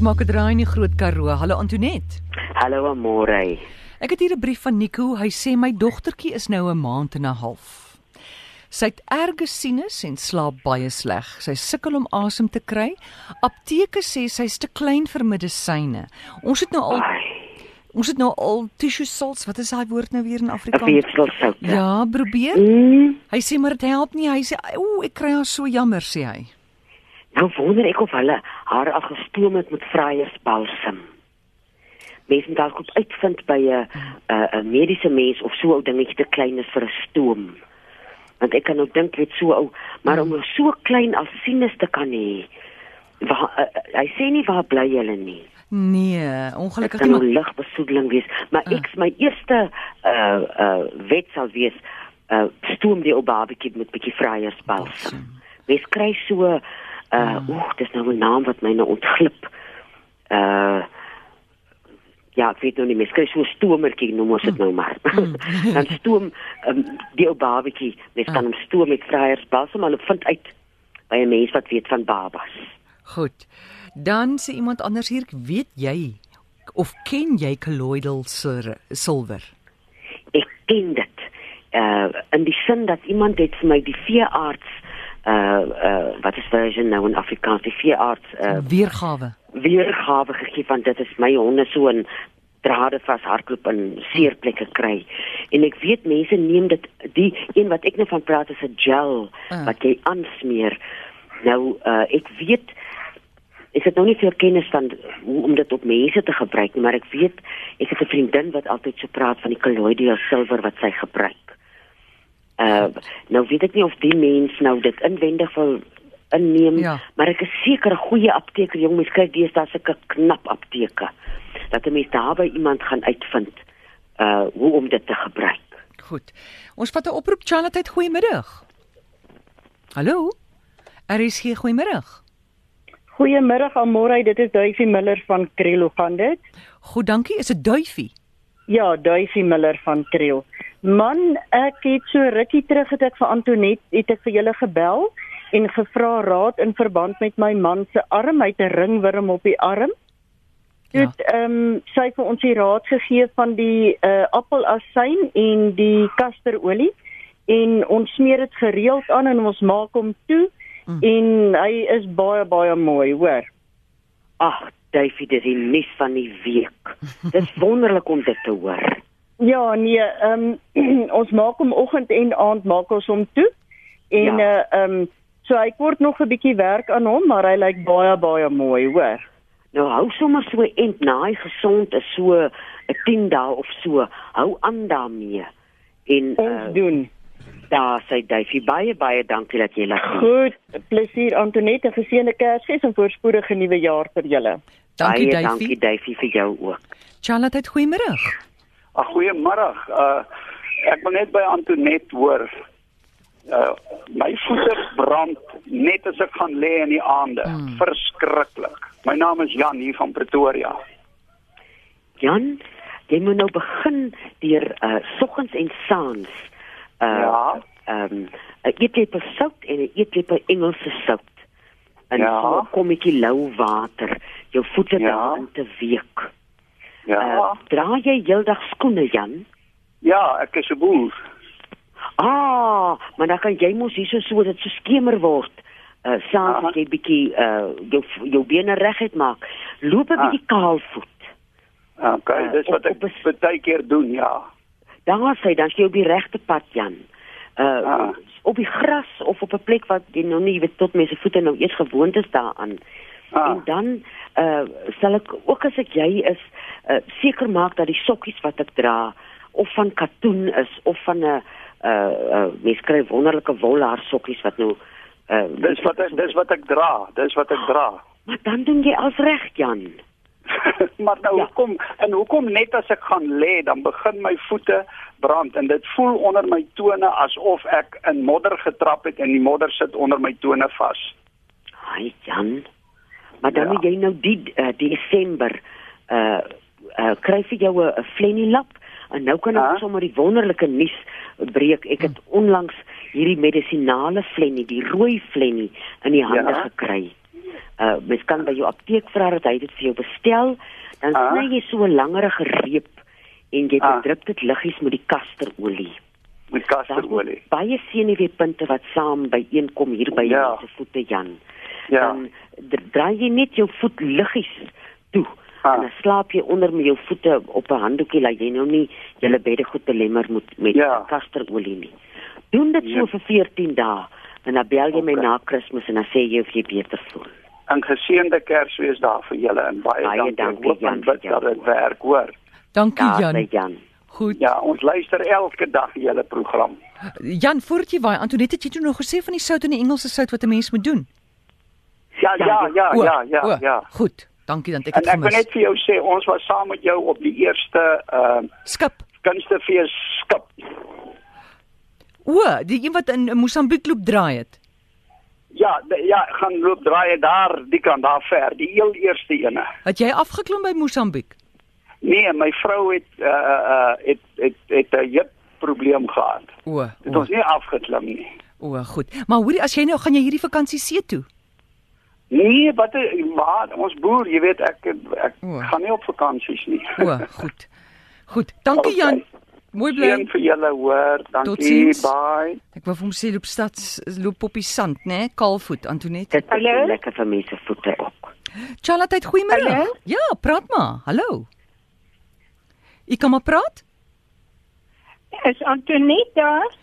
Ons maak 'n draai in die Groot Karoo. Hallo Antoinette. Hallo Amore. Ek het hier 'n brief van Nico. Hy sê my dogtertjie is nou 'n maand en 'n half. Sy het erge sinus en slaap baie sleg. Sy sukkel om asem te kry. Apteke sê sy's te klein vir medisyne. Ons het nou al Ai, ons het nou al tissue salts. Wat is daai woord nou weer in Afrikaans? weefselsout. Ja, probeer. Mm, Hy sê maar dit help nie. Hy sê ooh, ek kry haar so jammer sê hy. Nou wonder ek of hulle haar al gestoom het met vryersbalsem. Mense moet dalk goed uitvind by 'n 'n 'n mediese mens of so ou dingetjie te klein is vir 'n stoom. Want ek kan nou dink dit so ou, maar om so klein as sinus te kan hê. Waar uh, hy sê nie waar bly hulle nie. Nee, Dit ongelukkig kan nie. nou ligbesoedeling wees, maar Ah. ek my eerste uh uh wet sal wees uh stoom die ou babatjie met bietjie vryersbalsem. Mens kry so uh Ah. oeh, dis nou 'n naam wat my nou ontglip. Uh Ja, ek weet nou nie, mens kry so 'n stomertjie noem ons dit nou maar. Dan stoom um, die ou babatjie, mens Ah. kan hom stoom met vryersbalsem, maar hulle vind uit by 'n mens wat weet van babas. Goed. Dan sê iemand anders hier, weet jy of ken jy colloidal sil- silwer? ek ken dit. Uh in die sin dat iemand het vir my die veearts uh uh wat is version nou in Afrikaans die veearts uh Weergawe. weergawe gegee van dit is my honde so in drade vas hardloop en seerplekke kry. En ek weet mense neem dit die een wat ek nou van praat is 'n gel Ah. wat jy aansmeer. Nou uh ek weet ek het nou nie veel kennis van hoe om dit op mense te gebruik nie, maar ek weet ek het 'n vriendin wat altyd so praat van die colloidal silwer wat sy gebruik. Uh nou weet ek nie of die mens nou dit inwendig wil inneem, Ja. maar ek is seker 'n goeie apteker, jong mens kyk deesdae sulke knap apteke dat 'n mens daar by iemand gaan uitvind uh hoe om dit te gebruik. Goed. Ons vat 'n oproep Charlotte, goeiemiddag. Hallo. Er is hier goeiemiddag. Goeiemiddag Amorey, dit is Duifie Miller van Kriel. Hoe gaan dit? Goed, dankie. Is dit duifie? Ja, Duifie Miller van Kriel. Man, ek het so rukkie terug het ek vir Antonet het ek vir julle gebel en gevra raad in verband met my man se arm, hy het 'n ringwurm op die arm. Ja. Dit ehm um, sy het vir ons die raad gegee van die uh, appelasyn en die kasterolie en ons smeer dit gereeld aan en ons maak hom toe Mm. en hy is baie baie mooi, hoor. Ag, Duifie, dis die nuus van die week. Dis wonderlik om dit te hoor. Ja, nee, ehm ons maak hom oggend en aand maak ons hom toe. En Ja. eh ehm so hy kort nog 'n bietjie werk aan hom, maar hy lyk baie baie mooi, hoor. Nou hou sommer so en naai gesond is so 'n 10 dae of so. Hou aan daarmee. En Ons uh, doen. Daar sê Duifie baie baie dankie dat jy laat. Goed, plesier Antoinette, geseënde Kersfees en voorspoedige nuwe jaar vir julle. Dankie baie dankie duifie. Duifie vir jou ook. Charlotte, goeiemiddag. Ag goeiemôre. Uh ek wil net by Antonet hoor. Uh my voete brand net as ek gaan lê in die aande. Mm. Verskriklik. My naam is Jan hier van Pretoria. Jan, jy moet nou begin deur uh soggens en saans uh Ja. ehm 'n eetlepel sout en 'n eetlepel Engelse sout. En Ja. so 'n kommetjie lou water jou voete Ja. daarin te week. Ja. Uh, dra jy heeldag skoene, Jan? Ja, ek is 'n boer. Ah, maar dan kan jy mos hierso so dat dit so skemer word. Uh saans Aha. as jy bietjie uh jou jou bene reguit maak, loop 'n Ah. bietjie kaalvoet. Okay, Uh, dis wat ek baie keer doen, ja. Daar sê dan jy op die regte pad, Jan. Uh Ah. op die gras of op 'n plek wat jy nou nie weet tot mense voete nou eers gewoond is daaraan. Ah, En dan uh sal ek ook as ek jy is uh seker maak dat die sokkies wat ek dra of van katoen is of van 'n uh uh mens kry wonderlike wolhaar sokkies wat nou uh dis wat ek dis wat ek dra. Dis wat ek dra. Maar dan doen jy als reg, Jan. maar nou Ja. hoekom en hoekom net as ek gaan lê dan begin my voete brand en dit voel onder my tone asof ek in modder getrap het en die modder sit onder my tone vas. Ai, Jan. Maar dan Ja. jy nou die uh, Desember uh uh kry vir jou 'n flennie lap en nou kan ek Ah. sommer die wonderlike nuus breek. Ek het onlangs hierdie medisinale flennie, die rooi flennie in die hande Ja. gekry. Uh mens kan by jou apteek vra dat hy dit vir jou bestel. Dan Ah. sny jy so 'n langerige reep en jy Ah. bedruk dit liggies met die kasterolie. met kasterolie. ook baie senuweepunte wat saam byeenkom hier by Ja. jou se voete Jan. Ja. Dan draai jy net jou voet liggies toe. Ah. En dan slaap jy onder met jou voete op 'n handdoekie laat jy nou nie julle bedde goed belemmer moet met Ja. kasterolie nie. Doen dit so Ja. vir 14 dae en dan bel jy my Okay. na Kersfees en dan sê jy of jy beter voel. 'n Geseënde Kersfees daar vir julle en baie, Baie dankie. dankie, hoop Jan, en bid dat dit werk, hoor. Dankie Daar Jan. by Jan. Goed. Ja, ons luister elke dag julle program. Jan, voordat jy waai, Antoinette het jy toe nog gesê van die sout en die Engelse sout wat 'n mens moet doen? Ja, ja, ja, O, ja, ja, o, ja. Goed. Dankie dan ek En het ek wil gemis. net vir jou sê ons was saam met jou op die eerste uh Skip. kunstefees skip. O, die een wat in in Mosambiek loop draai het. Ja, de, ja, gaan loop draai daar die kant daar ver, die heel eerste ene. Het jy afgeklim by Mosambiek? Nee, my vrou het uh uh het het het 'n heup probleem gehad. O, o, ons nie afgeklim nie. o, goed. Maar hoorie, as jy nou gaan jy hierdie vakansie see toe? Nee, wat maar ons boer, jy weet ek ek O. gaan nie op vakansies nie. O, goed. Goed. Dankie Okay. Jan. Mooi bly. Seën vir julle hoor. Dankie. Bye. Ek wou vir hom sê loop stad loop op die sand, né? Nee? Kaalvoet, Antoinette. Dit is lekker vir mense voete ook. Charlotte, goeiemôre. Ja, praat maar. Hallo. Ek kan maar praat? Is Antoinette daar?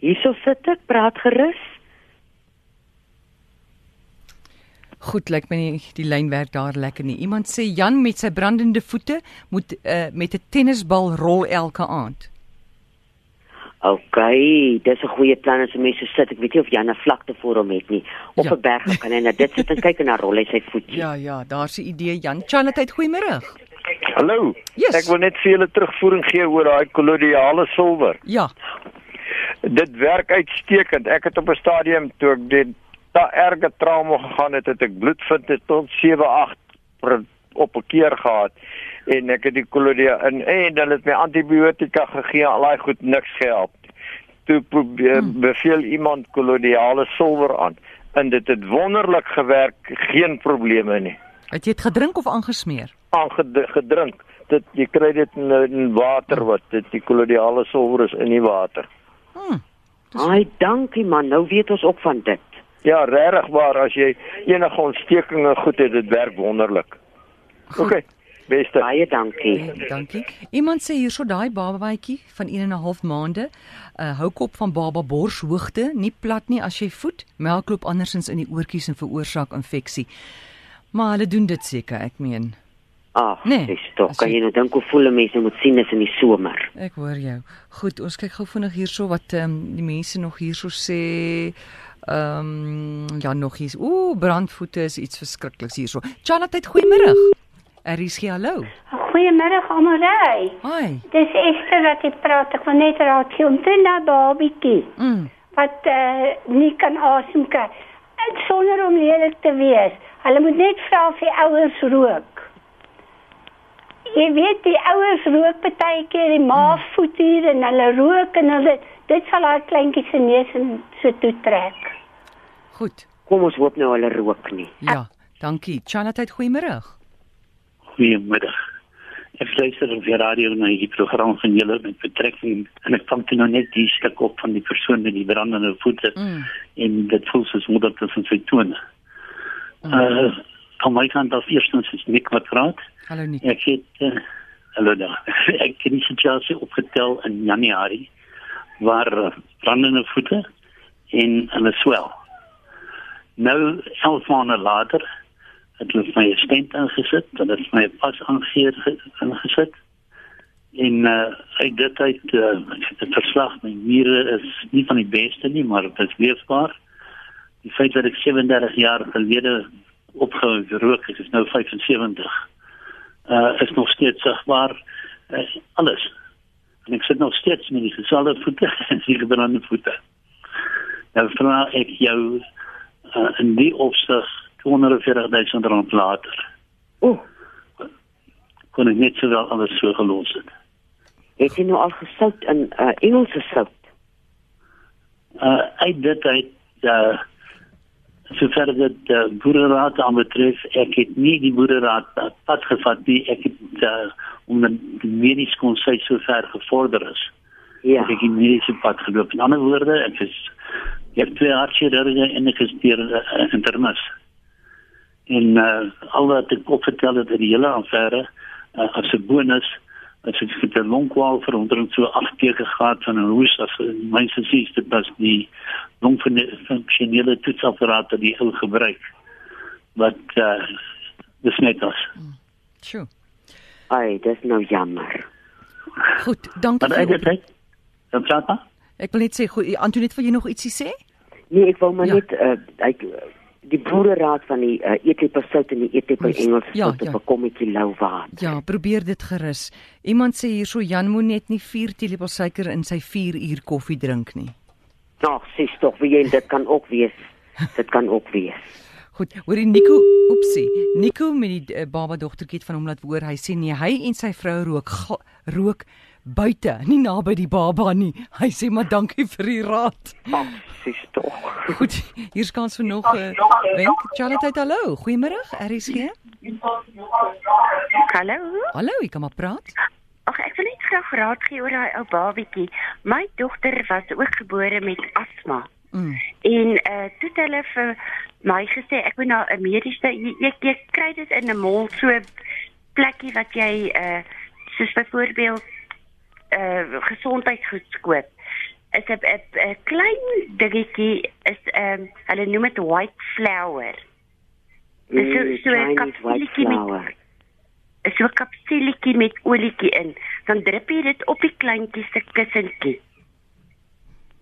Hierso sit ek, praat gerus. Goed, lyk my nie die lyn werk daar lekker nie. Iemand sê Jan met sy brandende voete moet uh, met 'n tennisbal rol elke aand. OK, dis 'n goeie plan as 'n mens so sit. Ek weet nie of Jan 'n vlakte voor hom het nie. Op 'n Ja. berg dan kan hy na dit sit en kyk en dan rol hy sy voetjie. Ja, ja, daar's 'n idee Jan. Charlotte, goeiemôre. Hallo. Yes. Ek wil net vir julle terugvoering gee oor daai koloniale silwer. Ja. Dit werk uitstekend. Ek het op 'n stadium toe ek dit da erge trauma gegaan het, het ek bloedvind het tot 7 8 per, op 'n keer gehad en ek het die kolonia en en hulle het my antibiotika gegee, al daai goed niks gehelp. Toe probeer hmm. beveel iemand koloniale silwer aan en dit het wonderlik gewerk, geen probleme nie. Het jy dit gedrink of aangesmeer? aangedrink. Dit jy kry dit in, in water wat dit die koloniale silwer is in die water. Hm. Ai, dankie man. Nou weet ons ook van dit. Ja, regtig waar as jy enige ontstekings goed het, dit werk wonderlik. OK. Beste. Baie dankie. Dankie. Iemand sê hierso daai babaatjie van 1 en 'n half maande, uh, houkop van baba borshoogte, nie plat nie as jy voed. Melk loop andersins in die oortjies en veroorsaak infeksie. Maar hulle doen dit seker, ek meen. Ag, Nee, dis tog. Kan jy- nou dink hoe voel mense moet sien dis in die somer? Ek hoor jou. Goed, ons kyk gou vinnig hierso wat ehm um, die mense nog hierso sê. Ehm um, ja, nog hier's. Ooh, brandvoete is iets verskrikliks hierso. Chanat, goeiemôre. Aries, hallo. Goeiemiddag almal. Hi. Dis Esther wat ek praat. Ek wil net raak gee om te na babietjie Mm. wat uh, nie kan asem kry En sonder om lelik te wees. Hulle moet net vra of die ouers rook. Jy weet die ouers rook baie keer die ma voet hier en hulle rook en hulle dit sal haar kleintjie se neus en so toe trek. Goed. Kom ons hoop nou hulle rook nie. Ja, dankie. Chanat, goeiemôre. Goeiemiddag. Ek luister op die radio na die program van julle met betrekking en ek vang toe nou net die stuk op van die persoon met die brandende voete Mm. en dit voel soos moeder tussen sy tone. Uh, van my kant af eerstens is Nick wat praat. Hallo Nick. Ek het uh, hallo daar. ek het die situasie opgetel in Januarie waar uh, brandende voete en hulle swel. Nou 11 maande later het hulle my stent ingesit, hulle het my pas aangegeer ingesit. En uh uit dit uit uh, het verslag my niere is nie van die beste nie, maar dit is leefbaar. Die feit dat ek 37 jaar gelede opgehou rook, ek is nou 75. Uh is nog steeds sigbaar uh, alles. En ek sit nog steeds met die geselde voete en die gebrande voete. Nou vra ek jou uh, in die opsig 240 000 rand later. O, Kon ek net sowel alles so gelos het. het jy nou al gesout in uh, Engelse sout? Uh uit dit uit uh sover dit uh, boereraad aanbetref, ek het nie die boereraad pad gevat nie. Ek het uh, omdat die mediese konsy so ver gevorder is. Ja. Ek het die mediese pad geloop. In ander woorde, ek is ek twee hartchirurge en ek is deur uh, internis. En uh, al wat ek opvertel het oor die hele affære uh, as 'n bonus as ek het 'n longkwal vir omtrent so 8 weke gehad van 'n hoes as my sies dit was die longfunksionele toetsapparaat wat die ou gebruik wat uh, besmet was. Sjoe. Ai, dis nou jammer. Goed, dankie. Maar ek het dan praat maar. Ek wil net sê, goed, Antoinette, wil jy nog ietsie sê? Nee, ek wou maar Ja. net uh, ek die boereraad van die uh, eetlepel sout en die Moes- Engels ja, tot ja. op 'n kommetjie lou water. Ja, probeer dit gerus. Iemand sê hierso Jan moet net nie 4 teelepels suiker in sy 4 uur koffie drink nie. Nog sies tog wie jy dit kan ook wees. Dit kan ook wees. Goed, hoorie Nico, oepsie. Nico met die uh, baba dogtertjie het van hom laat hoor. Hy sê nee, hy en sy vrou rook rook buite, nie naby die baba nie. Hy sê maar dankie vir die raad. Ag, sies tog. Goed, hier's kans vir nog 'n uh, wenk. Charlotte, hallo. Goeiemôre. RSG. Hallo. Hallo, jy kan maar praat. Ag ek wil net graag raad gee oor daai ou babietjie. My dogter was ook gebore met asma. Mm. En uh toe hulle vir my gesê ek moet na 'n mediese jy, jy, jy kry dit in 'n mall so plekkie wat jy uh soos byvoorbeeld uh gesondheidsgoed koop. Is 'n 'n klein dingetjie is ehm um, hulle noem dit white flower. Dis so Mm, so 'n kapsuletjie met is so 'n kapsuletjie met olietjie in. Dan drup jy dit op die kleintjie se kussentjie.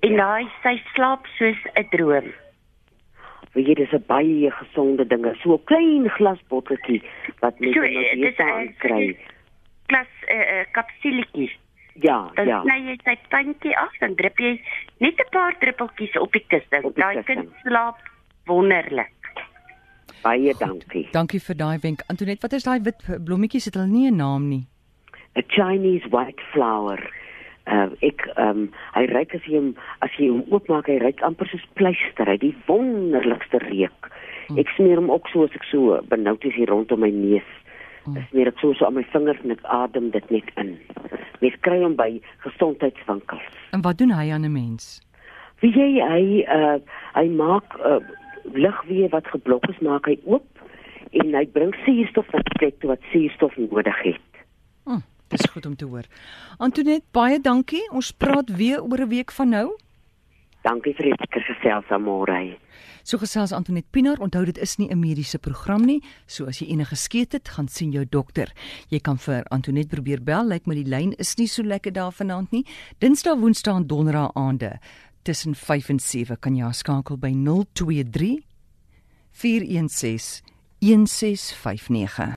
En daai sy slaap soos 'n droom. Weet jy, dis 'n baie gesonde ding. So 'n klein glasbotteltjie wat mense So, nou eh, weer dis 'n- aan kry. Klas 'n uh, uh, kapsuletjie. Ja, Dan ja. sny jy sy tandjie af, dan drup jy net 'n paar druppeltjies op die kussing. Daai kind slaap wonderlik. Baie dankie. Dankie vir daai wenk. Antoinette, wat is daai wit blommetjies? Het hulle nie 'n naam nie. 'n Chinese white flower. Uh, ek ehm um, hy ruik as jy hom as jy hom oopmaak, hy ruik amper soos pleister. Hy die wonderlikste reuk. Ek smeer hom ook so as ek so benoud is hier rondom my neus. Ek smeer dit so so aan my vingers en ek adem dit net in. Mens kry hom by gesondheidswinkels. En wat doen hy aan 'n mens? Wie jy hy uh, hy maak uh, lugweë wat geblok is, maak hy oop en hy bring suurstof na die plek toe wat suurstof nodig het. Hm, dis goed om te hoor. Antoinette, baie dankie. Ons praat weer oor 'n week van nou. Dankie vir die lekker gesels môre. So gesels Antoinette Pinaar, onthou dit is nie 'n mediese program nie. So as jy enige skeet het, gaan sien jou dokter. Jy kan vir Antoinette probeer bel, lyk my die lyn is nie so lekker daar vanaand nie. Dinsdag, Woensdae en Donderdag aande tussen 5 en 7 kan jy haar skakel by 023 416 1659.